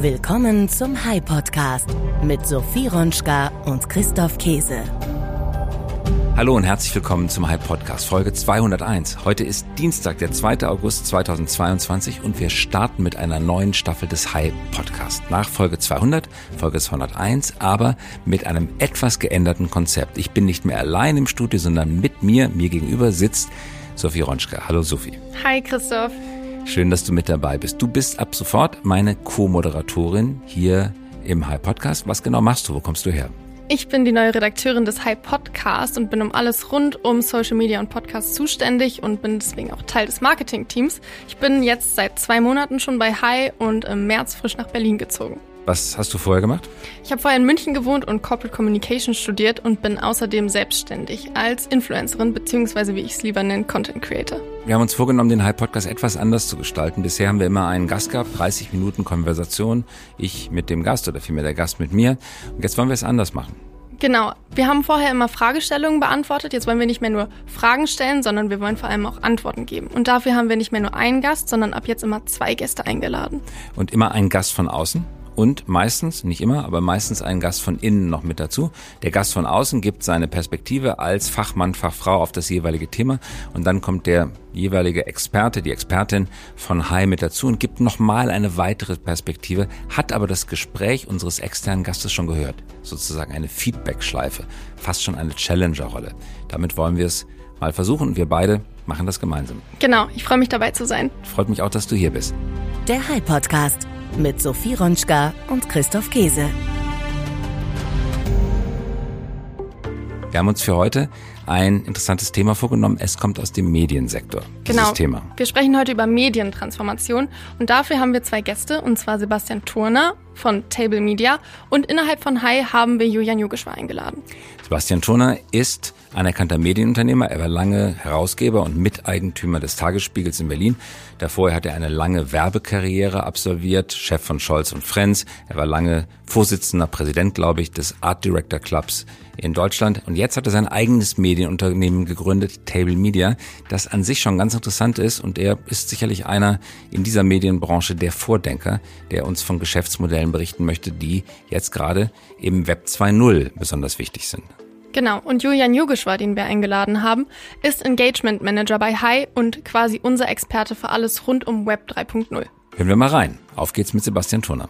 Willkommen zum High Podcast mit Sophie Ronschka und Christoph Käse. Hallo und herzlich willkommen zum Hype Podcast, Folge 201. Heute ist Dienstag, der 2. August 2022 und wir starten mit einer neuen Staffel des Hype Podcast. Nach Folge 200, Folge 201, aber mit einem etwas geänderten Konzept. Ich bin nicht mehr allein im Studio, sondern mit mir, mir gegenüber sitzt Sophie Ronschka. Hallo Sophie. Hi Christoph. Schön, dass du mit dabei bist. Du bist ab sofort meine Co-Moderatorin hier im Hype Podcast. Was genau machst du? Wo kommst du her? Ich bin die neue Redakteurin des Hype Podcast und bin um alles rund um Social Media und Podcast zuständig und bin deswegen auch Teil des Marketing-Teams. Ich bin jetzt seit zwei Monaten schon bei Hype und im März frisch nach Berlin gezogen. Was hast du vorher gemacht? Ich habe vorher in München gewohnt und Corporate Communication studiert und bin außerdem selbstständig als Influencerin beziehungsweise wie ich es lieber nenne, Content Creator. Wir haben uns vorgenommen, den Hype Podcast etwas anders zu gestalten. Bisher haben wir immer einen Gast gehabt, 30 Minuten Konversation, ich mit dem Gast oder vielmehr der Gast mit mir. Und jetzt wollen wir es anders machen. Genau. Wir haben vorher immer Fragestellungen beantwortet. Jetzt wollen wir nicht mehr nur Fragen stellen, sondern wir wollen vor allem auch Antworten geben. Und dafür haben wir nicht mehr nur einen Gast, sondern ab jetzt immer zwei Gäste eingeladen. Und immer einen Gast von außen? Und meistens, nicht immer, aber meistens einen Gast von innen noch mit dazu. Der Gast von außen gibt seine Perspektive als Fachmann, Fachfrau auf das jeweilige Thema und dann kommt der jeweilige Experte, die Expertin von High mit dazu und gibt nochmal eine weitere Perspektive, hat aber das Gespräch unseres externen Gastes schon gehört. Sozusagen eine Feedback-Schleife, fast schon eine Challenger-Rolle. Damit wollen wir es mal versuchen und wir beide machen das gemeinsam. Genau, ich freue mich dabei zu sein. Freut mich auch, dass du hier bist. Der High Podcast mit Sophie Ronschka und Christoph Käse. Wir haben uns für heute ein interessantes Thema vorgenommen. Es kommt aus dem Mediensektor. Genau. Thema. Wir sprechen heute über Medientransformation und dafür haben wir zwei Gäste und zwar Sebastian Turner von Table Media und innerhalb von Hi haben wir Julian Yogeshwar eingeladen. Sebastian Turner ist anerkannter Medienunternehmer. Er war lange Herausgeber und Miteigentümer des Tagesspiegels in Berlin. Davor hat er eine lange Werbekarriere absolviert, Chef von Scholz und Friends. Er war lange Vorsitzender, Präsident, glaube ich, des Art Director Clubs in Deutschland. Und jetzt hat er sein eigenes Medienunternehmen gegründet, Table Media, das an sich schon ganz interessant ist. Und er ist sicherlich einer in dieser Medienbranche der Vordenker, der uns von Geschäftsmodellen berichten möchte, die jetzt gerade im Web 2.0 besonders wichtig sind. Genau, und Julian Yogeshwar, den wir eingeladen haben, ist Engagement Manager bei Hi und quasi unser Experte für alles rund um Web 3.0. Hören wir mal rein. Auf geht's mit Sebastian Turner.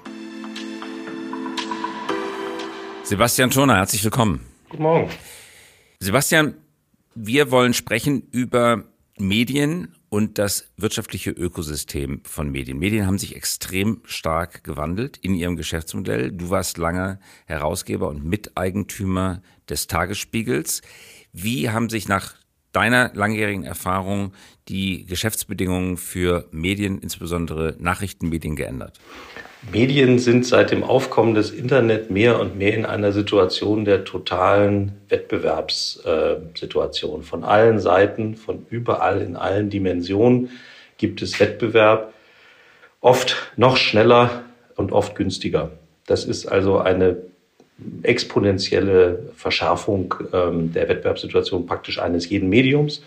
Sebastian Turner, herzlich willkommen. Guten Morgen. Sebastian, wir wollen sprechen über Medien und das wirtschaftliche Ökosystem von Medien. Medien haben sich extrem stark gewandelt in ihrem Geschäftsmodell. Du warst lange Herausgeber und Miteigentümer des Tagesspiegels. Wie haben sich nach deiner langjährigen Erfahrung die Geschäftsbedingungen für Medien, insbesondere Nachrichtenmedien, geändert? Medien sind seit dem Aufkommen des Internet mehr und mehr in einer Situation der totalen Wettbewerbssituation. Von allen Seiten, von überall, in allen Dimensionen gibt es Wettbewerb, oft noch schneller und oft günstiger. Das ist also eine exponentielle Verschärfung ähm, der Wettbewerbssituation praktisch eines jeden Mediums.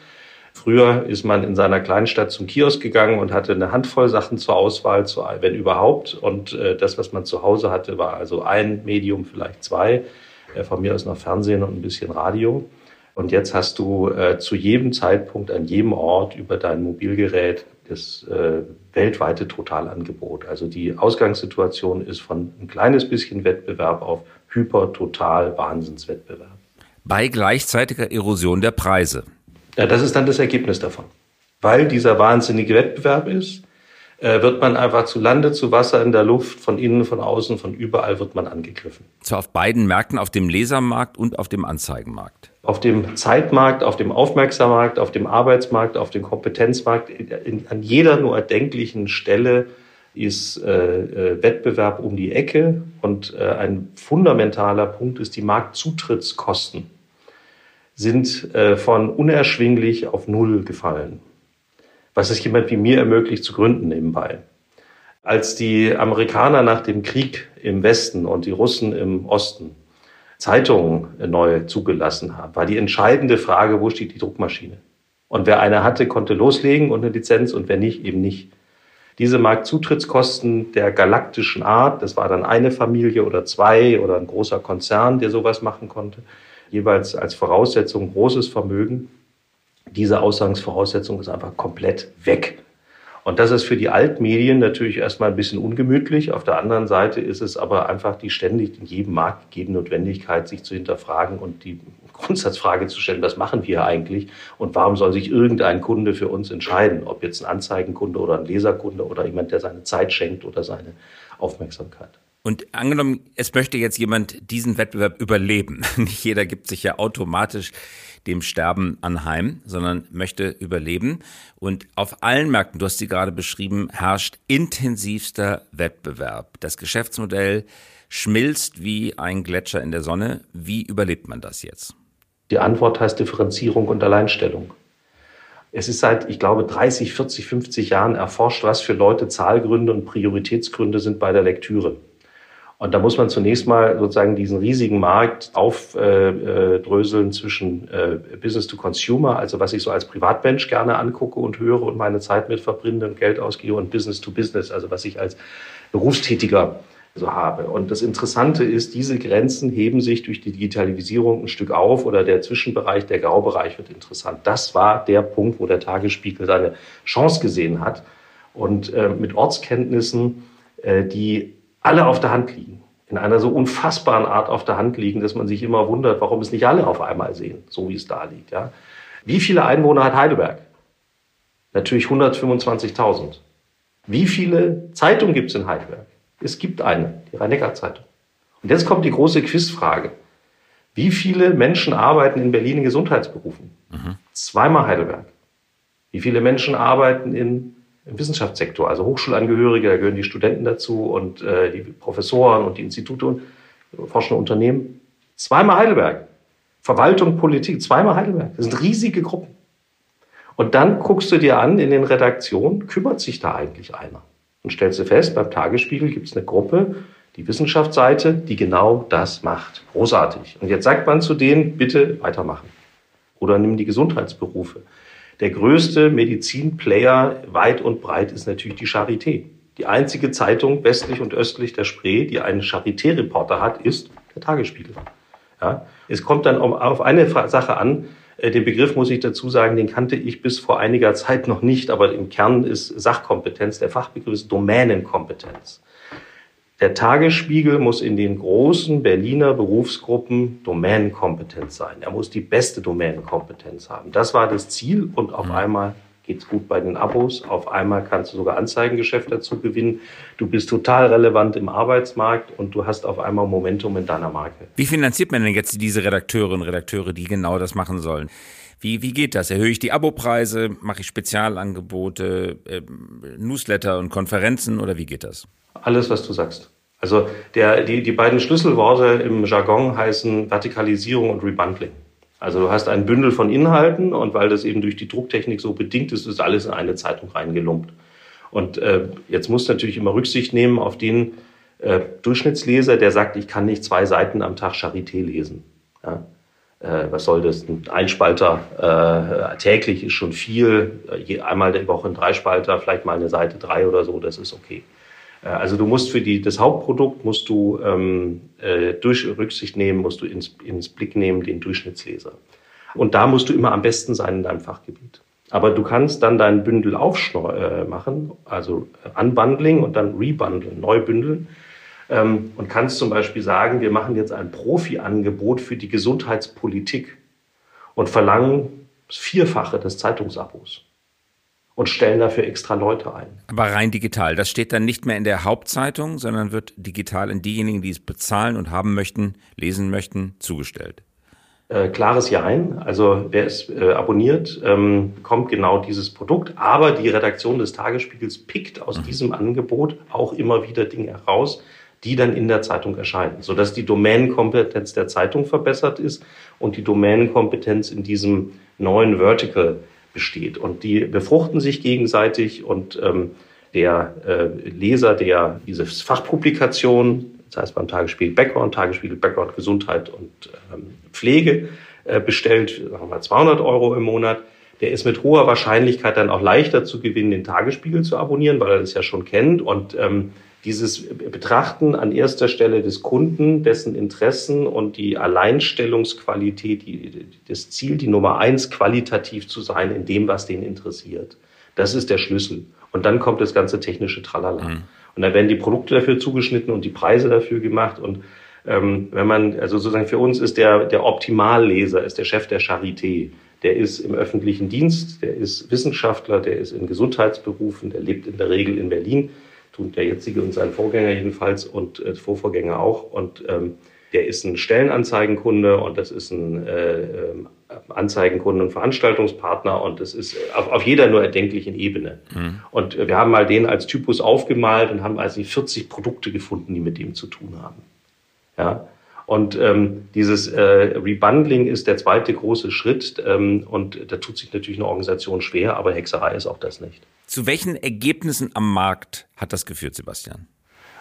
Früher ist man in seiner Kleinstadt zum Kiosk gegangen und hatte eine Handvoll Sachen zur Auswahl, wenn überhaupt. Und äh, das, was man zu Hause hatte, war also ein Medium, vielleicht zwei. Äh, von mir aus noch Fernsehen und ein bisschen Radio. Und jetzt hast du äh, zu jedem Zeitpunkt an jedem Ort über dein Mobilgerät das weltweite Totalangebot. Also die Ausgangssituation ist von ein kleines bisschen Wettbewerb auf hyper, total Wahnsinnswettbewerb. Bei gleichzeitiger Erosion der Preise. Ja, das ist dann das Ergebnis davon. Weil dieser wahnsinnige Wettbewerb ist, äh, wird man einfach zu Lande, zu Wasser, in der Luft, von innen, von außen, von überall wird man angegriffen. Zwar auf beiden Märkten, auf dem Lesermarkt und auf dem Anzeigenmarkt. Auf dem Zeitmarkt, auf dem Aufmerksammarkt, auf dem Arbeitsmarkt, auf dem Kompetenzmarkt, in, an jeder nur erdenklichen Stelle ist äh, äh, Wettbewerb um die Ecke und äh, ein fundamentaler Punkt ist die Marktzutrittskosten sind äh, von unerschwinglich auf Null gefallen. Was es jemand wie mir ermöglicht zu gründen nebenbei. Als die Amerikaner nach dem Krieg im Westen und die Russen im Osten Zeitungen neu zugelassen haben, war die entscheidende Frage, wo steht die Druckmaschine? Und wer eine hatte, konnte loslegen und eine Lizenz und wer nicht, eben nicht. Diese Marktzutrittskosten der galaktischen Art, das war dann eine Familie oder zwei oder ein großer Konzern, der sowas machen konnte, jeweils als Voraussetzung großes Vermögen. Diese Ausgangsvoraussetzung ist einfach komplett weg. Und das ist für die Altmedien natürlich erstmal ein bisschen ungemütlich. Auf der anderen Seite ist es aber einfach die ständig in jedem Markt gegebene Notwendigkeit, sich zu hinterfragen und die Grundsatzfrage zu stellen, was machen wir eigentlich und warum soll sich irgendein Kunde für uns entscheiden, ob jetzt ein Anzeigenkunde oder ein Leserkunde oder jemand, der seine Zeit schenkt oder seine Aufmerksamkeit. Und angenommen, es möchte jetzt jemand diesen Wettbewerb überleben. Nicht jeder gibt sich ja automatisch dem Sterben anheim, sondern möchte überleben. Und auf allen Märkten, du hast sie gerade beschrieben, herrscht intensivster Wettbewerb. Das Geschäftsmodell schmilzt wie ein Gletscher in der Sonne. Wie überlebt man das jetzt? Die Antwort heißt Differenzierung und Alleinstellung. Es ist seit, ich glaube, 30, 40, 50 Jahren erforscht, was für Leute Zahlgründe und Prioritätsgründe sind bei der Lektüre. Und da muss man zunächst mal sozusagen diesen riesigen Markt aufdröseln äh, zwischen äh, Business to Consumer, also was ich so als Privatmensch gerne angucke und höre und meine Zeit mit verbringe und Geld ausgehe, und Business to Business, also was ich als Berufstätiger so habe. Und das Interessante ist, diese Grenzen heben sich durch die Digitalisierung ein Stück auf oder der Zwischenbereich, der Graubereich wird interessant. Das war der Punkt, wo der Tagesspiegel seine Chance gesehen hat und äh, mit Ortskenntnissen, äh, die alle auf der Hand liegen. In einer so unfassbaren Art auf der Hand liegen, dass man sich immer wundert, warum es nicht alle auf einmal sehen, so wie es da liegt. Ja. Wie viele Einwohner hat Heidelberg? Natürlich 125.000. Wie viele Zeitungen gibt es in Heidelberg? Es gibt eine, die Rhein-Neckar-Zeitung. Und jetzt kommt die große Quizfrage. Wie viele Menschen arbeiten in Berlin in Gesundheitsberufen? Mhm. Zweimal Heidelberg. Wie viele Menschen arbeiten in im Wissenschaftssektor, also Hochschulangehörige, da gehören die Studenten dazu und äh, die Professoren und die Institute und forschende Unternehmen. Zweimal Heidelberg. Verwaltung, Politik, zweimal Heidelberg. Das sind riesige Gruppen. Und dann guckst du dir an, in den Redaktionen, kümmert sich da eigentlich einer? Und stellst du fest, beim Tagesspiegel gibt es eine Gruppe, die Wissenschaftsseite, die genau das macht. Großartig. Und jetzt sagt man zu denen, bitte weitermachen. Oder nimm die Gesundheitsberufe. Der größte Medizinplayer weit und breit ist natürlich die Charité. Die einzige Zeitung westlich und östlich der Spree, die einen Charité-Reporter hat, ist der Tagesspiegel. Ja? Es kommt dann auf eine Sache an. Äh, den Begriff muss ich dazu sagen, den kannte ich bis vor einiger Zeit noch nicht, aber im Kern ist Sachkompetenz. Der Fachbegriff ist Domänenkompetenz. Der Tagesspiegel muss in den großen Berliner Berufsgruppen Domänenkompetenz sein. Er muss die beste Domänenkompetenz haben. Das war das Ziel und auf mhm. einmal geht's gut bei den Abos. Auf einmal kannst du sogar Anzeigengeschäft dazu gewinnen. Du bist total relevant im Arbeitsmarkt und du hast auf einmal Momentum in deiner Marke. Wie finanziert man denn jetzt diese Redakteurinnen und Redakteure, die genau das machen sollen? Wie, wie geht das? Erhöhe ich die Abopreise? Mache ich Spezialangebote, äh, Newsletter und Konferenzen oder wie geht das? Alles, was du sagst. Also der, die, die beiden Schlüsselworte im Jargon heißen Vertikalisierung und Rebundling. Also du hast ein Bündel von Inhalten und weil das eben durch die Drucktechnik so bedingt ist, ist alles in eine Zeitung reingelumpt. Und äh, jetzt musst du natürlich immer Rücksicht nehmen auf den äh, Durchschnittsleser, der sagt, ich kann nicht zwei Seiten am Tag Charité lesen. Ja? Äh, was soll das? Ein Einspalter äh, täglich ist schon viel. Je, einmal die Woche ein Dreispalter, vielleicht mal eine Seite drei oder so, das ist okay. Äh, also du musst für die, das Hauptprodukt musst du ähm, äh, durch Rücksicht nehmen, musst du ins, ins Blick nehmen, den Durchschnittsleser. Und da musst du immer am besten sein in deinem Fachgebiet. Aber du kannst dann dein Bündel aufmachen, äh, also Unbundling und dann Rebundeln, neu bündeln. Ähm, und kannst zum Beispiel sagen, wir machen jetzt ein Profi-Angebot für die Gesundheitspolitik und verlangen das Vierfache des Zeitungsabos und stellen dafür extra Leute ein. Aber rein digital, das steht dann nicht mehr in der Hauptzeitung, sondern wird digital in diejenigen, die es bezahlen und haben möchten, lesen möchten, zugestellt. Äh, klares Jein. Also wer es äh, abonniert, ähm, bekommt genau dieses Produkt. Aber die Redaktion des Tagesspiegels pickt aus mhm. diesem Angebot auch immer wieder Dinge heraus, die dann in der Zeitung erscheinen, sodass die Domänenkompetenz der Zeitung verbessert ist und die Domänenkompetenz in diesem neuen Vertical besteht. Und die befruchten sich gegenseitig und ähm, der äh, Leser, der diese Fachpublikation, das heißt beim Tagesspiegel Background, Tagesspiegel Background Gesundheit und ähm, Pflege, äh, bestellt, sagen wir 200 Euro im Monat, der ist mit hoher Wahrscheinlichkeit dann auch leichter zu gewinnen, den Tagesspiegel zu abonnieren, weil er das ja schon kennt. Und ähm, dieses Betrachten an erster Stelle des Kunden, dessen Interessen und die Alleinstellungsqualität, die, das Ziel, die Nummer eins qualitativ zu sein in dem, was den interessiert. Das ist der Schlüssel. Und dann kommt das ganze technische Tralala. Mhm. Und dann werden die Produkte dafür zugeschnitten und die Preise dafür gemacht. Und ähm, wenn man, also sozusagen für uns ist der, der Optimalleser, ist der Chef der Charité. Der ist im öffentlichen Dienst, der ist Wissenschaftler, der ist in Gesundheitsberufen, der lebt in der Regel in Berlin, tut der jetzige und sein Vorgänger jedenfalls und äh, Vorvorgänger auch. Und ähm, der ist ein Stellenanzeigenkunde und das ist ein äh, ähm, Anzeigenkunde und Veranstaltungspartner und das ist auf, auf jeder nur erdenklichen Ebene. Mhm. Und wir haben mal den als Typus aufgemalt und haben also 40 Produkte gefunden, die mit dem zu tun haben. Ja. Und ähm, dieses äh, Rebundling ist der zweite große Schritt. Ähm, und da tut sich natürlich eine Organisation schwer, aber Hexerei ist auch das nicht. Zu welchen Ergebnissen am Markt hat das geführt, Sebastian?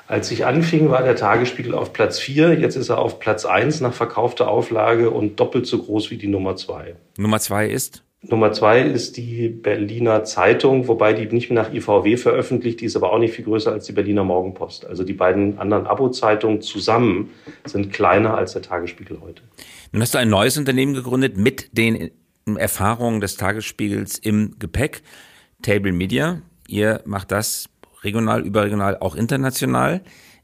Als ich anfing, war der Tagesspiegel auf Platz 4. Jetzt ist er auf Platz 1 nach verkaufter Auflage und doppelt so groß wie die Nummer 2. Nummer 2 ist? Nummer 2 ist die Berliner Zeitung, wobei die nicht mehr nach IVW veröffentlicht, die ist aber auch nicht viel größer als die Berliner Morgenpost. Also die beiden anderen Abo-Zeitungen zusammen sind kleiner als der Tagesspiegel heute. Nun hast du ein neues Unternehmen gegründet mit den Erfahrungen des Tagesspiegels im Gepäck, Table Media. Ihr macht das regional, überregional, auch international.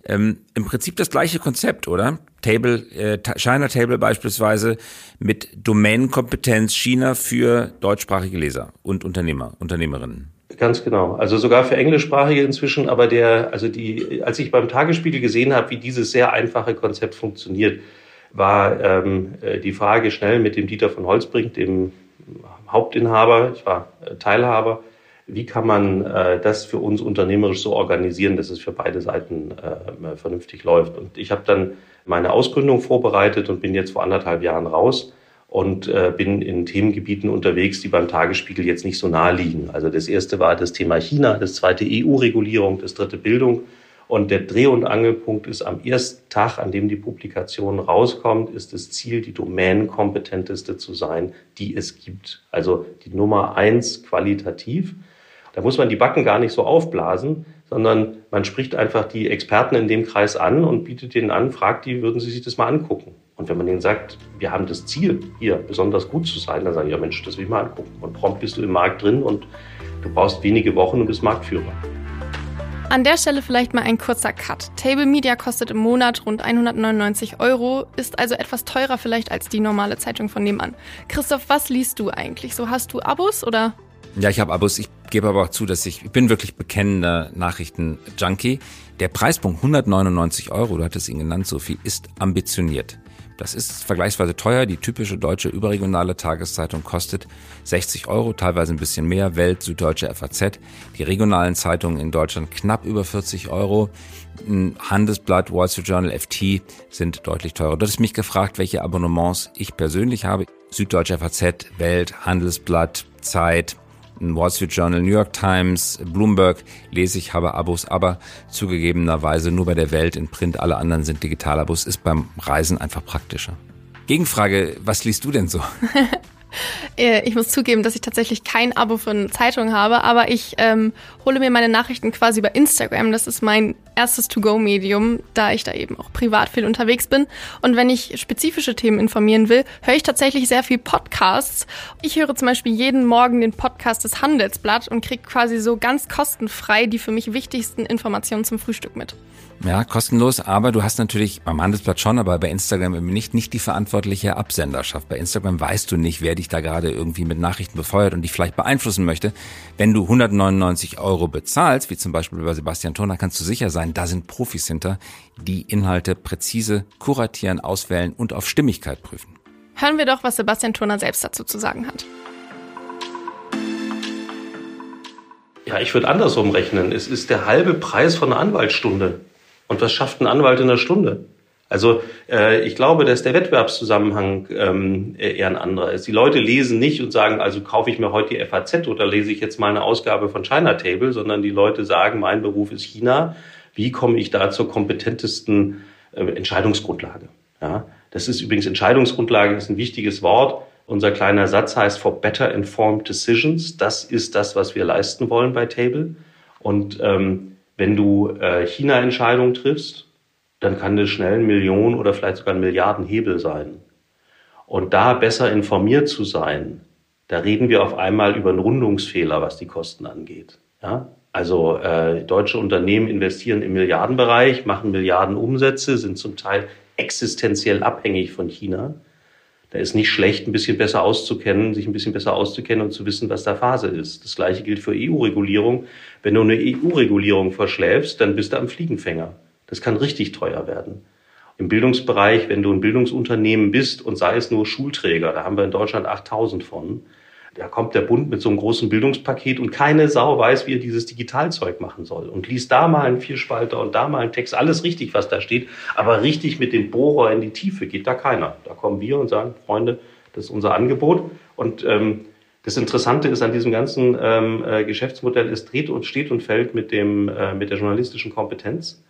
Ähm, Im Prinzip das gleiche Konzept, oder? Table, äh, China Table beispielsweise mit Domänenkompetenz China für deutschsprachige Leser und Unternehmer, Unternehmerinnen. Ganz genau. Also sogar für englischsprachige inzwischen, aber der, also die, als ich beim Tagesspiegel gesehen habe, wie dieses sehr einfache Konzept funktioniert, war ähm, äh, die Frage schnell mit dem Dieter von Holzbrink, dem Hauptinhaber, ich war äh, Teilhaber, wie kann man äh, das für uns unternehmerisch so organisieren, dass es für beide Seiten äh, vernünftig läuft. Und ich habe dann meine Ausgründung vorbereitet und bin jetzt vor anderthalb Jahren raus und äh, bin in Themengebieten unterwegs, die beim Tagesspiegel jetzt nicht so nahe liegen. Also das erste war das Thema China, das zweite EU-Regulierung, das dritte Bildung. Und der Dreh- und Angelpunkt ist am ersten Tag, an dem die Publikation rauskommt, ist das Ziel, die domänenkompetenteste zu sein, die es gibt. Also die Nummer eins qualitativ. Da muss man die Backen gar nicht so aufblasen, sondern man spricht einfach die Experten in dem Kreis an und bietet denen an, fragt die, würden sie sich das mal angucken? Und wenn man denen sagt, wir haben das Ziel, hier besonders gut zu sein, dann sagen die, ja Mensch, das will ich mal angucken. Und prompt bist du im Markt drin und du brauchst wenige Wochen und bist Marktführer. An der Stelle vielleicht mal ein kurzer Cut. Table Media kostet im Monat rund 199 Euro, ist also etwas teurer vielleicht als die normale Zeitung von nebenan. Christoph, was liest du eigentlich? So hast du Abos oder? Ja, ich habe Abos. Ich gebe aber auch zu, dass ich, ich bin wirklich bekennender Nachrichten-Junkie. Der Preispunkt 199 Euro, du hattest ihn genannt, Sophie, ist ambitioniert. Das ist vergleichsweise teuer. Die typische deutsche überregionale Tageszeitung kostet 60 Euro, teilweise ein bisschen mehr. Welt, Süddeutsche FAZ. Die regionalen Zeitungen in Deutschland knapp über 40 Euro. Handelsblatt, Wall Street Journal, FT sind deutlich teurer. Du hast mich gefragt, welche Abonnements ich persönlich habe. Süddeutsche FAZ, Welt, Handelsblatt, Zeit, Wall Street Journal, New York Times, Bloomberg lese ich, habe Abos, aber zugegebenerweise nur bei der Welt in Print, alle anderen sind Digitalabos, ist beim Reisen einfach praktischer. Gegenfrage, was liest du denn so? Äh, ich muss zugeben, dass ich tatsächlich kein Abo von Zeitung habe, aber ich ähm, hole mir meine Nachrichten quasi über Instagram. Das ist mein erstes To-Go-Medium, da ich da eben auch privat viel unterwegs bin. Und wenn ich spezifische Themen informieren will, höre ich tatsächlich sehr viel Podcasts. Ich höre zum Beispiel jeden Morgen den Podcast des Handelsblatt und kriege quasi so ganz kostenfrei die für mich wichtigsten Informationen zum Frühstück mit. Ja, kostenlos, aber du hast natürlich beim Handelsblatt schon, aber bei Instagram eben nicht, nicht die verantwortliche Absenderschaft. Bei Instagram weißt du nicht, wer dich da gerade irgendwie mit Nachrichten befeuert und dich vielleicht beeinflussen möchte. Wenn du 199 Euro bezahlst, wie zum Beispiel bei Sebastian Turner, kannst du sicher sein, da sind Profis hinter, die Inhalte präzise kuratieren, auswählen und auf Stimmigkeit prüfen. Hören wir doch, was Sebastian Turner selbst dazu zu sagen hat. Ja, ich würde andersrum rechnen. Es ist der halbe Preis von einer Anwaltsstunde. Und was schafft ein Anwalt in einer Stunde? Also äh, ich glaube, dass der Wettbewerbszusammenhang ähm, eher ein anderer ist. Die Leute lesen nicht und sagen, also kaufe ich mir heute die FAZ oder lese ich jetzt mal eine Ausgabe von China Table, sondern die Leute sagen, mein Beruf ist China. Wie komme ich da zur kompetentesten äh, Entscheidungsgrundlage? Ja, das ist übrigens Entscheidungsgrundlage ist ein wichtiges Wort. Unser kleiner Satz heißt for better informed decisions. Das ist das, was wir leisten wollen bei Table. Und ähm, wenn du äh, China-Entscheidungen triffst, dann kann das schnell ein Millionen oder vielleicht sogar ein Milliardenhebel sein. Und da besser informiert zu sein, da reden wir auf einmal über einen Rundungsfehler, was die Kosten angeht. Ja? Also äh, deutsche Unternehmen investieren im Milliardenbereich, machen Milliarden Umsätze, sind zum Teil existenziell abhängig von China. Da ist nicht schlecht, ein bisschen besser auszukennen, sich ein bisschen besser auszukennen und zu wissen, was da Phase ist. Das Gleiche gilt für EU-Regulierung. Wenn du eine EU-Regulierung verschläfst, dann bist du am Fliegenfänger. Das kann richtig teuer werden. Im Bildungsbereich, wenn du ein Bildungsunternehmen bist und sei es nur Schulträger, da haben wir in Deutschland 8000 von, da kommt der Bund mit so einem großen Bildungspaket und keine Sau weiß, wie er dieses Digitalzeug machen soll. Und liest da mal einen Vierspalter und da mal einen Text, alles richtig, was da steht, aber richtig mit dem Bohrer in die Tiefe geht da keiner. Da kommen wir und sagen, Freunde, das ist unser Angebot. Und ähm, das Interessante ist an diesem ganzen ähm, äh, Geschäftsmodell, es dreht und steht und fällt mit, dem, äh, mit der journalistischen Kompetenz.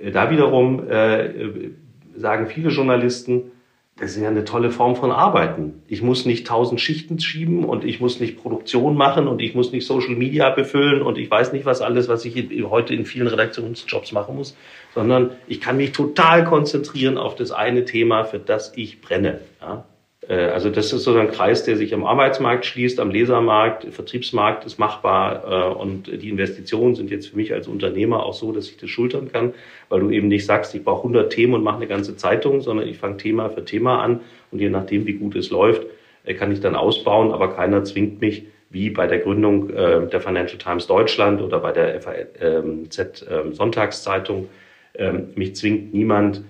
Äh, da wiederum äh, sagen viele Journalisten, das ist ja eine tolle Form von Arbeiten. Ich muss nicht tausend Schichten schieben und ich muss nicht Produktion machen und ich muss nicht Social Media befüllen und ich weiß nicht was alles, was ich heute in vielen Redaktionsjobs machen muss, sondern ich kann mich total konzentrieren auf das eine Thema, für das ich brenne. Ja? Äh, also das ist so ein Kreis, der sich am Arbeitsmarkt schließt, am Lesermarkt, Vertriebsmarkt ist machbar äh, und die Investitionen sind jetzt für mich als Unternehmer auch so, dass ich das schultern kann, weil du eben nicht sagst, ich brauche 100 Themen und mache eine ganze Zeitung, sondern ich fange Thema für Thema an und je nachdem, wie gut es läuft, äh, kann ich dann ausbauen, aber keiner zwingt mich, wie bei der Gründung der Financial Times Deutschland oder bei der FAZ Sonntagszeitung, ähm, mich zwingt niemand,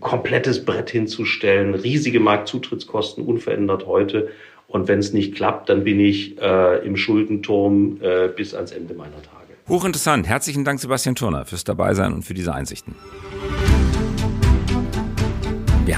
komplettes Brett hinzustellen, riesige Marktzutrittskosten unverändert heute. Und wenn es nicht klappt, dann bin ich äh, im Schuldenturm äh, bis ans Ende meiner Tage. Hochinteressant. Herzlichen Dank, Sebastian Turner, fürs Dabeisein und für diese Einsichten.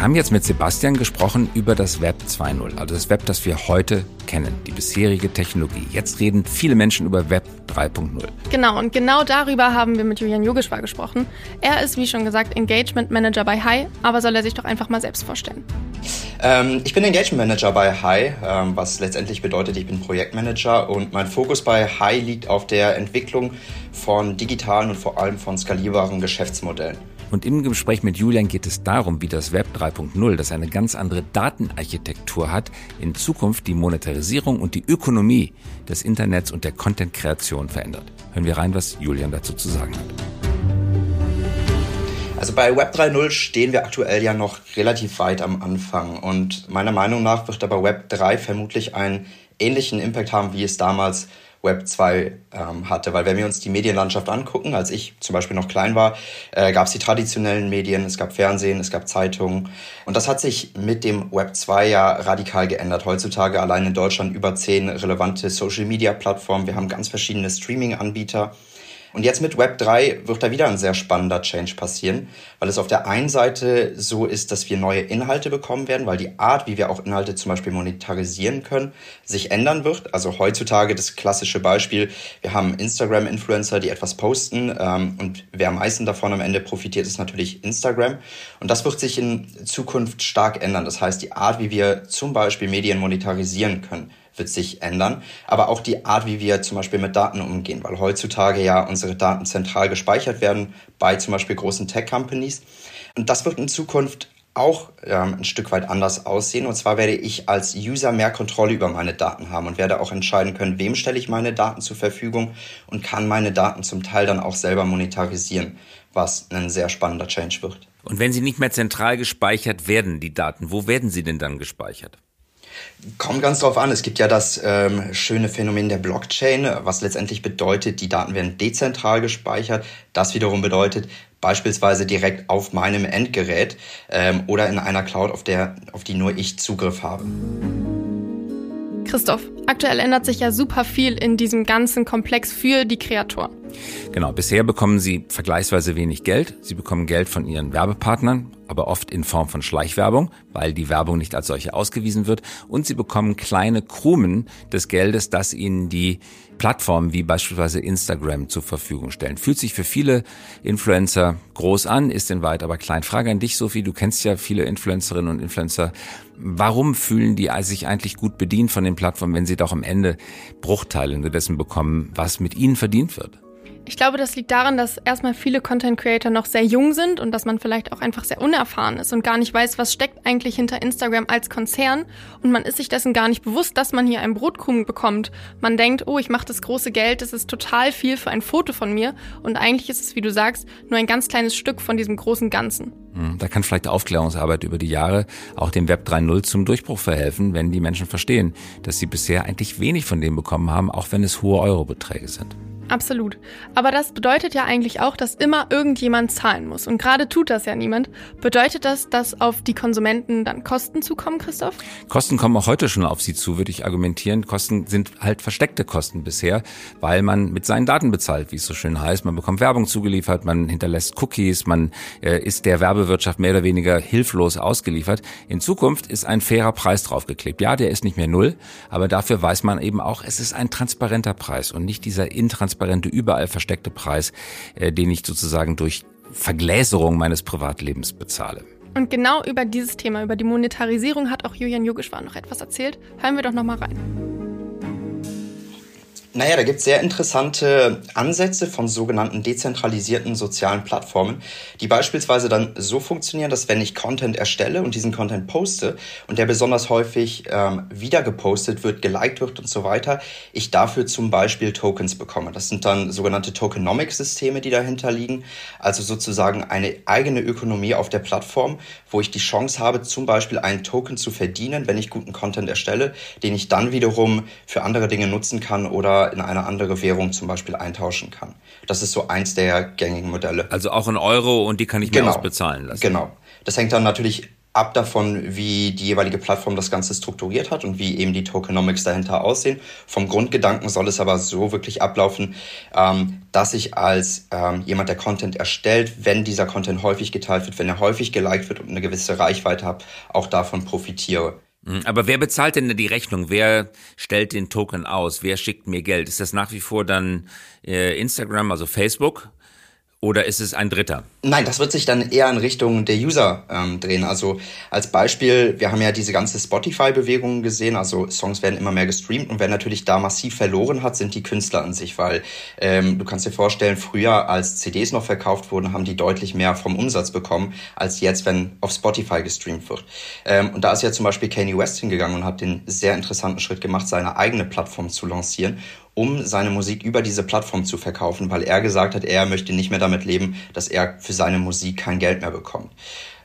Wir haben jetzt mit Sebastian gesprochen über das Web 2.0, also das Web, das wir heute kennen, die bisherige Technologie. Jetzt reden viele Menschen über Web 3.0. Genau, und genau darüber haben wir mit Julian Yogeshwar gesprochen. Er ist, wie schon gesagt, Engagement Manager bei Hi, aber soll er sich doch einfach mal selbst vorstellen. Ähm, ich bin Engagement Manager bei Hi, ähm, was letztendlich bedeutet, ich bin Projektmanager und mein Fokus bei Hi liegt auf der Entwicklung von digitalen und vor allem von skalierbaren Geschäftsmodellen. Und im Gespräch mit Julian geht es darum, wie das Web 3.0, das eine ganz andere Datenarchitektur hat, in Zukunft die Monetarisierung und die Ökonomie des Internets und der Content-Kreation verändert. Hören wir rein, was Julian dazu zu sagen hat. Also bei Web 3.0 stehen wir aktuell ja noch relativ weit am Anfang und meiner Meinung nach wird aber Web 3 vermutlich einen ähnlichen Impact haben, wie es damals Web 2 ähm, hatte. Weil wenn wir uns die Medienlandschaft angucken, als ich zum Beispiel noch klein war, äh, gab es die traditionellen Medien, es gab Fernsehen, es gab Zeitungen. Und das hat sich mit dem Web 2 ja radikal geändert. Heutzutage allein in Deutschland über zehn relevante Social-Media-Plattformen. Wir haben ganz verschiedene Streaming-Anbieter. Und jetzt mit Web 3 wird da wieder ein sehr spannender Change passieren, weil es auf der einen Seite so ist, dass wir neue Inhalte bekommen werden, weil die Art, wie wir auch Inhalte zum Beispiel monetarisieren können, sich ändern wird. Also heutzutage das klassische Beispiel, wir haben Instagram-Influencer, die etwas posten ähm, und wer am meisten davon am Ende profitiert, ist natürlich Instagram. Und das wird sich in Zukunft stark ändern. Das heißt, die Art, wie wir zum Beispiel Medien monetarisieren können, wird sich ändern. Aber auch die Art, wie wir zum Beispiel mit Daten umgehen, weil heutzutage ja unsere Daten zentral gespeichert werden bei zum Beispiel großen Tech-Companies. Und das wird in Zukunft auch ähm, ein Stück weit anders aussehen. Und zwar werde ich als User mehr Kontrolle über meine Daten haben und werde auch entscheiden können, wem stelle ich meine Daten zur Verfügung und kann meine Daten zum Teil dann auch selber monetarisieren, was ein sehr spannender Change wird. Und wenn sie nicht mehr zentral gespeichert werden, die Daten, wo werden sie denn dann gespeichert? Kommt ganz drauf an. Es gibt ja das ähm, schöne Phänomen der Blockchain, was letztendlich bedeutet, die Daten werden dezentral gespeichert. Das wiederum bedeutet beispielsweise direkt auf meinem Endgerät ähm, oder in einer Cloud, auf der, auf die nur ich Zugriff habe. Christoph, aktuell ändert sich ja super viel in diesem ganzen Komplex für die Kreatoren. Genau, bisher bekommen sie vergleichsweise wenig Geld. Sie bekommen Geld von ihren Werbepartnern, aber oft in Form von Schleichwerbung, weil die Werbung nicht als solche ausgewiesen wird. Und sie bekommen kleine Krumen des Geldes, das ihnen die Plattformen wie beispielsweise Instagram zur Verfügung stellen. Fühlt sich für viele Influencer groß an, ist in weit aber klein. Frage an dich, Sophie, du kennst ja viele Influencerinnen und Influencer. Warum fühlen die sich eigentlich gut bedient von den Plattformen, wenn sie doch am Ende Bruchteile dessen bekommen, was mit ihnen verdient wird? Ich glaube, das liegt daran, dass erstmal viele Content Creator noch sehr jung sind und dass man vielleicht auch einfach sehr unerfahren ist und gar nicht weiß, was steckt eigentlich hinter Instagram als Konzern und man ist sich dessen gar nicht bewusst, dass man hier einen Brotkrumen bekommt. Man denkt, oh, ich mache das große Geld, das ist total viel für ein Foto von mir und eigentlich ist es, wie du sagst, nur ein ganz kleines Stück von diesem großen Ganzen. Hm, da kann vielleicht Aufklärungsarbeit über die Jahre auch dem Web 3.0 zum Durchbruch verhelfen, wenn die Menschen verstehen, dass sie bisher eigentlich wenig von dem bekommen haben, auch wenn es hohe Eurobeträge sind. Absolut. Aber das bedeutet ja eigentlich auch, dass immer irgendjemand zahlen muss. Und gerade tut das ja niemand. Bedeutet das, dass auf die Konsumenten dann Kosten zukommen, Christoph? Kosten kommen auch heute schon auf sie zu, würde ich argumentieren. Kosten sind halt versteckte Kosten bisher, weil man mit seinen Daten bezahlt, wie es so schön heißt. Man bekommt Werbung zugeliefert, man hinterlässt Cookies, man äh, ist der Werbewirtschaft mehr oder weniger hilflos ausgeliefert. In Zukunft ist ein fairer Preis draufgeklebt. Ja, der ist nicht mehr null, aber dafür weiß man eben auch, es ist ein transparenter Preis und nicht dieser intransparente transparente, überall versteckte Preis, äh, den ich sozusagen durch Vergläserung meines Privatlebens bezahle. Und genau über dieses Thema, über die Monetarisierung, hat auch Julian Yogeshwar noch etwas erzählt. Hören wir doch noch mal rein. Naja, da gibt es sehr interessante Ansätze von sogenannten dezentralisierten sozialen Plattformen, die beispielsweise dann so funktionieren, dass wenn ich Content erstelle und diesen Content poste und der besonders häufig ähm, wieder gepostet wird, geliked wird und so weiter, ich dafür zum Beispiel Tokens bekomme. Das sind dann sogenannte Tokenomics-Systeme, die dahinter liegen, also sozusagen eine eigene Ökonomie auf der Plattform, wo ich die Chance habe, zum Beispiel einen Token zu verdienen, wenn ich guten Content erstelle, den ich dann wiederum für andere Dinge nutzen kann oder in eine andere Währung zum Beispiel eintauschen kann. Das ist so eins der gängigen Modelle. Also auch in Euro und die kann ich mir genau. ausbezahlen lassen. Genau. Das hängt dann natürlich ab davon, wie die jeweilige Plattform das Ganze strukturiert hat und wie eben die Tokenomics dahinter aussehen. Vom Grundgedanken soll es aber so wirklich ablaufen, ähm, dass ich als ähm, jemand, der Content erstellt, wenn dieser Content häufig geteilt wird, wenn er häufig geliked wird und eine gewisse Reichweite hat, auch davon profitiere. Mhm. Aber wer bezahlt denn die Rechnung? Wer stellt den Token aus? Wer schickt mir Geld? Ist das nach wie vor dann äh, Instagram, also Facebook? Oder ist es ein Dritter? Nein, das wird sich dann eher in Richtung der User ähm, drehen. Also als Beispiel, wir haben ja diese ganze Spotify-Bewegung gesehen. Also Songs werden immer mehr gestreamt und wer natürlich da massiv verloren hat, sind die Künstler an sich, weil ähm, du kannst dir vorstellen, früher als CDs noch verkauft wurden, haben die deutlich mehr vom Umsatz bekommen, als jetzt, wenn auf Spotify gestreamt wird. Ähm, und da ist ja zum Beispiel Kanye West hingegangen und hat den sehr interessanten Schritt gemacht, seine eigene Plattform zu lancieren um seine Musik über diese Plattform zu verkaufen, weil er gesagt hat, er möchte nicht mehr damit leben, dass er für seine Musik kein Geld mehr bekommt.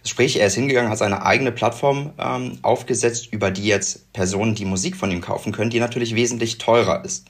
Sprich, er ist hingegangen, hat seine eigene Plattform ähm, aufgesetzt, über die jetzt Personen die Musik von ihm kaufen können, die natürlich wesentlich teurer ist.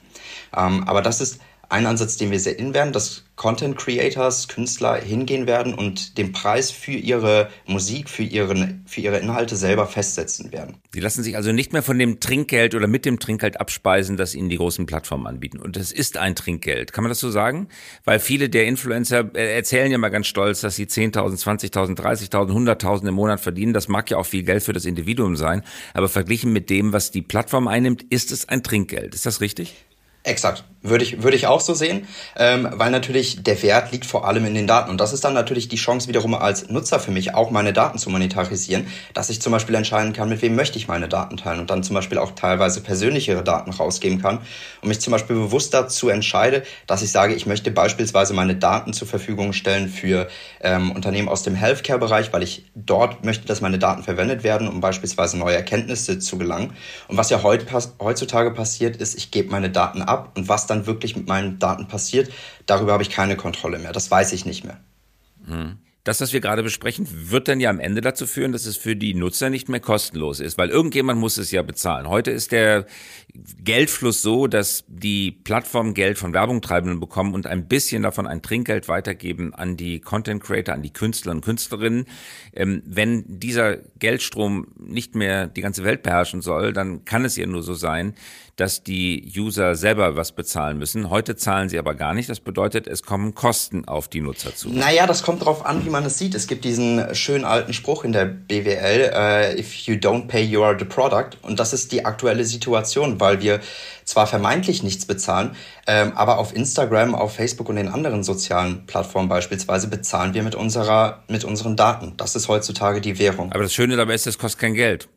Ähm, aber das ist ein Ansatz, den wir sehen werden, dass Content Creators, Künstler hingehen werden und den Preis für ihre Musik, für, ihren, für ihre Inhalte selber festsetzen werden. Sie lassen sich also nicht mehr von dem Trinkgeld oder mit dem Trinkgeld abspeisen, das ihnen die großen Plattformen anbieten. Und es ist ein Trinkgeld. Kann man das so sagen? Weil viele der Influencer äh, erzählen ja mal ganz stolz, dass sie 10.000, 20.000, 30.000, 100.000 im Monat verdienen. Das mag ja auch viel Geld für das Individuum sein. Aber verglichen mit dem, was die Plattform einnimmt, ist es ein Trinkgeld. Ist das richtig? Exakt. Würde ich, würde ich auch so sehen, ähm, weil natürlich der Wert liegt vor allem in den Daten. Und das ist dann natürlich die Chance wiederum als Nutzer für mich, auch meine Daten zu monetarisieren, dass ich zum Beispiel entscheiden kann, mit wem möchte ich meine Daten teilen und dann zum Beispiel auch teilweise persönlichere Daten rausgeben kann und mich zum Beispiel bewusst dazu entscheide, dass ich sage, ich möchte beispielsweise meine Daten zur Verfügung stellen für ähm, Unternehmen aus dem Healthcare-Bereich, weil ich dort möchte, dass meine Daten verwendet werden, um beispielsweise neue Erkenntnisse zu gelangen. Und was ja heut, heutzutage passiert ist, ich gebe meine Daten ab und was dann wirklich mit meinen Daten passiert, darüber habe ich keine Kontrolle mehr. Das weiß ich nicht mehr. Hm. Das, was wir gerade besprechen, wird dann ja am Ende dazu führen, dass es für die Nutzer nicht mehr kostenlos ist, weil irgendjemand muss es ja bezahlen. Heute ist der Geldfluss so, dass die Plattformen Geld von Werbungtreibenden bekommen und ein bisschen davon ein Trinkgeld weitergeben an die Content Creator, an die Künstler und Künstlerinnen. Ähm, wenn dieser Geldstrom nicht mehr die ganze Welt beherrschen soll, dann kann es ja nur so sein, dass die User selber was bezahlen müssen. Heute zahlen sie aber gar nicht. Das bedeutet, es kommen Kosten auf die Nutzer zu. Naja, das kommt darauf an, wie man es sieht. Es gibt diesen schönen alten Spruch in der BWL, uh, if you don't pay, you are the product. Und das ist die aktuelle Situation, weil wir zwar vermeintlich nichts bezahlen, ähm, aber auf Instagram, auf Facebook und den anderen sozialen Plattformen beispielsweise bezahlen wir mit unserer, mit unseren Daten. Das ist heutzutage die Währung. Aber das Schöne dabei ist, es kostet kein Geld.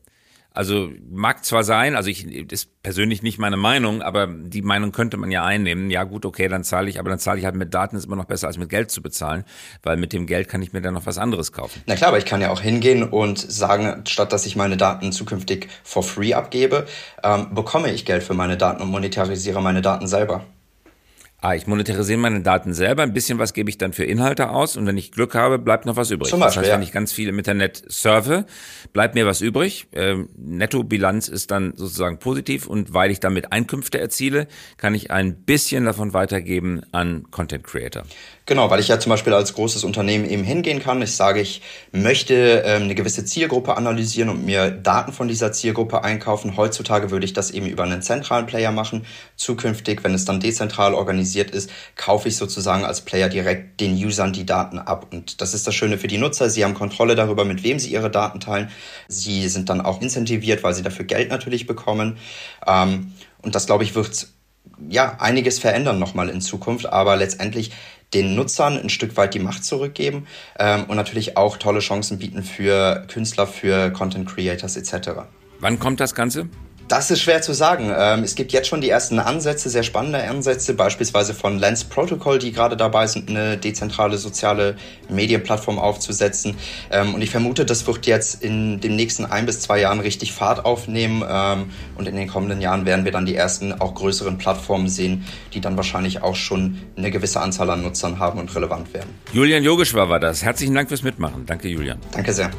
Also mag zwar sein, also ich ist persönlich nicht meine Meinung, aber die Meinung könnte man ja einnehmen. Ja gut, okay, dann zahle ich, aber dann zahle ich halt mit Daten ist immer noch besser als mit Geld zu bezahlen, weil mit dem Geld kann ich mir dann noch was anderes kaufen. Na klar, aber ich kann ja auch hingehen und sagen, statt dass ich meine Daten zukünftig for free abgebe, ähm, bekomme ich Geld für meine Daten und monetarisiere meine Daten selber. Ah, ich monetarisiere meine Daten selber, ein bisschen was gebe ich dann für Inhalte aus und wenn ich Glück habe, bleibt noch was übrig. Zum Beispiel, das heißt, wenn ich ganz viel im Internet surfe, bleibt mir was übrig. Ähm, Nettobilanz ist dann sozusagen positiv und weil ich damit Einkünfte erziele, kann ich ein bisschen davon weitergeben an Content Creator. Genau, weil ich ja zum Beispiel als großes Unternehmen eben hingehen kann. Ich sage, ich möchte ähm, eine gewisse Zielgruppe analysieren und mir Daten von dieser Zielgruppe einkaufen. Heutzutage würde ich das eben über einen zentralen Player machen. Zukünftig, wenn es dann dezentral organisiert ist, kaufe ich sozusagen als Player direkt den Usern die Daten ab. Und das ist das Schöne für die Nutzer. Sie haben Kontrolle darüber, mit wem sie ihre Daten teilen. Sie sind dann auch incentiviert, weil sie dafür Geld natürlich bekommen. Ähm, und das, glaube ich, wird ja einiges verändern nochmal in Zukunft. Aber letztendlich den Nutzern ein Stück weit die Macht zurückgeben ähm, und natürlich auch tolle Chancen bieten für Künstler, für Content Creators etc. Wann kommt das Ganze? Das ist schwer zu sagen. Ähm, es gibt jetzt schon die ersten Ansätze, sehr spannende Ansätze, beispielsweise von Lens Protocol, die gerade dabei sind, eine dezentrale soziale Medienplattform aufzusetzen. Ähm, und ich vermute, das wird jetzt in den nächsten ein bis zwei Jahren richtig Fahrt aufnehmen. Ähm, und in den kommenden Jahren werden wir dann die ersten, auch größeren Plattformen sehen, die dann wahrscheinlich auch schon eine gewisse Anzahl an Nutzern haben und relevant werden. Julian Yogeshwar war das. Herzlichen Dank fürs Mitmachen. Danke, Julian. Danke sehr.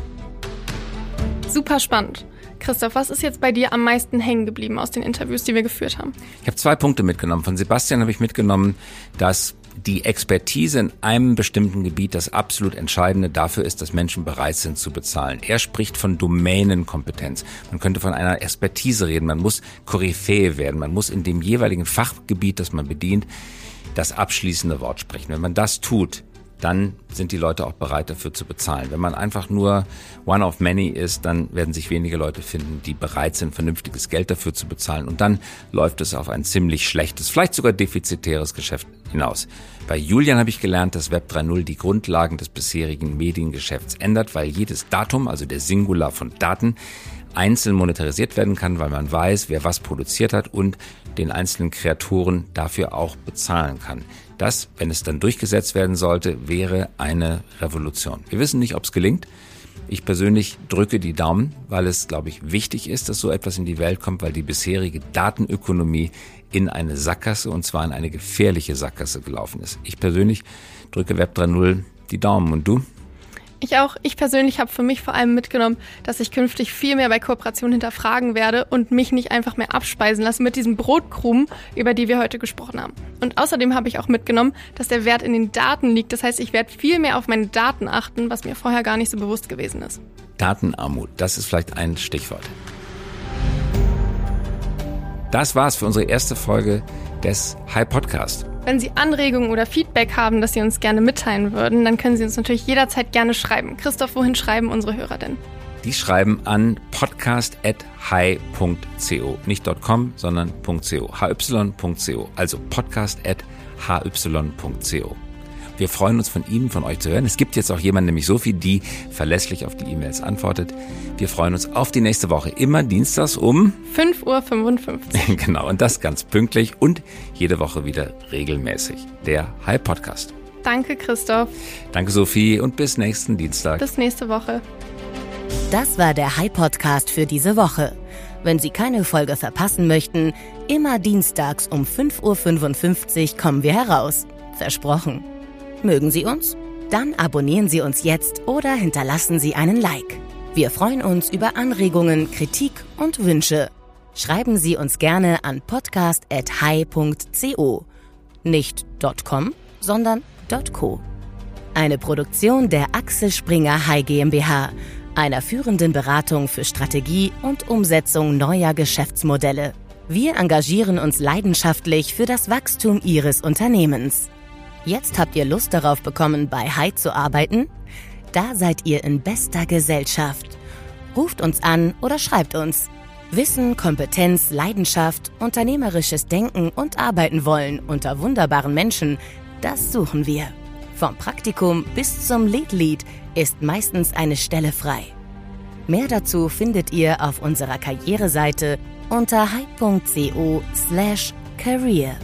Super spannend. Christoph, was ist jetzt bei dir am meisten hängen geblieben aus den Interviews, die wir geführt haben? Ich habe zwei Punkte mitgenommen. Von Sebastian habe ich mitgenommen, dass die Expertise in einem bestimmten Gebiet das absolut Entscheidende dafür ist, dass Menschen bereit sind zu bezahlen. Er spricht von Domänenkompetenz. Man könnte von einer Expertise reden. Man muss Koryphäe werden. Man muss in dem jeweiligen Fachgebiet, das man bedient, das abschließende Wort sprechen. Wenn man das tut, dann sind die Leute auch bereit dafür zu bezahlen. Wenn man einfach nur one of many ist, dann werden sich wenige Leute finden, die bereit sind, vernünftiges Geld dafür zu bezahlen. Und dann läuft es auf ein ziemlich schlechtes, vielleicht sogar defizitäres Geschäft hinaus. Bei Julian habe ich gelernt, dass Web 3.0 die Grundlagen des bisherigen Mediengeschäfts ändert, weil jedes Datum, also der Singular von Daten, einzeln monetarisiert werden kann, weil man weiß, wer was produziert hat und den einzelnen Kreatoren dafür auch bezahlen kann. Das, wenn es dann durchgesetzt werden sollte, wäre eine Revolution. Wir wissen nicht, ob es gelingt. Ich persönlich drücke die Daumen, weil es, glaube ich, wichtig ist, dass so etwas in die Welt kommt, weil die bisherige Datenökonomie in eine Sackgasse und zwar in eine gefährliche Sackgasse gelaufen ist. Ich persönlich drücke Web 3.0 die Daumen und du? Ich auch. Ich persönlich habe für mich vor allem mitgenommen, dass ich künftig viel mehr bei Kooperationen hinterfragen werde und mich nicht einfach mehr abspeisen lasse mit diesem Brotkrumen, über die wir heute gesprochen haben. Und außerdem habe ich auch mitgenommen, dass der Wert in den Daten liegt. Das heißt, ich werde viel mehr auf meine Daten achten, was mir vorher gar nicht so bewusst gewesen ist. Datenarmut, das ist vielleicht ein Stichwort. Das war's für unsere erste Folge des High Podcast. Wenn Sie Anregungen oder Feedback haben, das Sie uns gerne mitteilen würden, dann können Sie uns natürlich jederzeit gerne schreiben. Christoph, wohin schreiben unsere Hörer denn? Die schreiben an podcast.hi.co. Nicht .com, sondern .co. hy.co. Also podcast.hy.co. Wir freuen uns von Ihnen, von euch zu hören. Es gibt jetzt auch jemanden, nämlich Sophie, die verlässlich auf die E-Mails antwortet. Wir freuen uns auf die nächste Woche. Immer dienstags um 5.55 Uhr. genau, und das ganz pünktlich und jede Woche wieder regelmäßig. Der High Podcast. Danke, Christoph. Danke, Sophie, und bis nächsten Dienstag. Bis nächste Woche. Das war der High Podcast für diese Woche. Wenn Sie keine Folge verpassen möchten, immer dienstags um 5.55 Uhr kommen wir heraus. Versprochen. Mögen Sie uns? Dann abonnieren Sie uns jetzt oder hinterlassen Sie einen Like. Wir freuen uns über Anregungen, Kritik und Wünsche. Schreiben Sie uns gerne an podcast.hi.co. Nicht .com, sondern .co. Eine Produktion der Axel Springer High GmbH, einer führenden Beratung für Strategie und Umsetzung neuer Geschäftsmodelle. Wir engagieren uns leidenschaftlich für das Wachstum Ihres Unternehmens. Jetzt habt ihr Lust darauf bekommen, bei Hyde zu arbeiten? Da seid ihr in bester Gesellschaft. Ruft uns an oder schreibt uns. Wissen, Kompetenz, Leidenschaft, unternehmerisches Denken und Arbeiten wollen unter wunderbaren Menschen, das suchen wir. Vom Praktikum bis zum Lead-Lead ist meistens eine Stelle frei. Mehr dazu findet ihr auf unserer Karriereseite unter hype.co/career.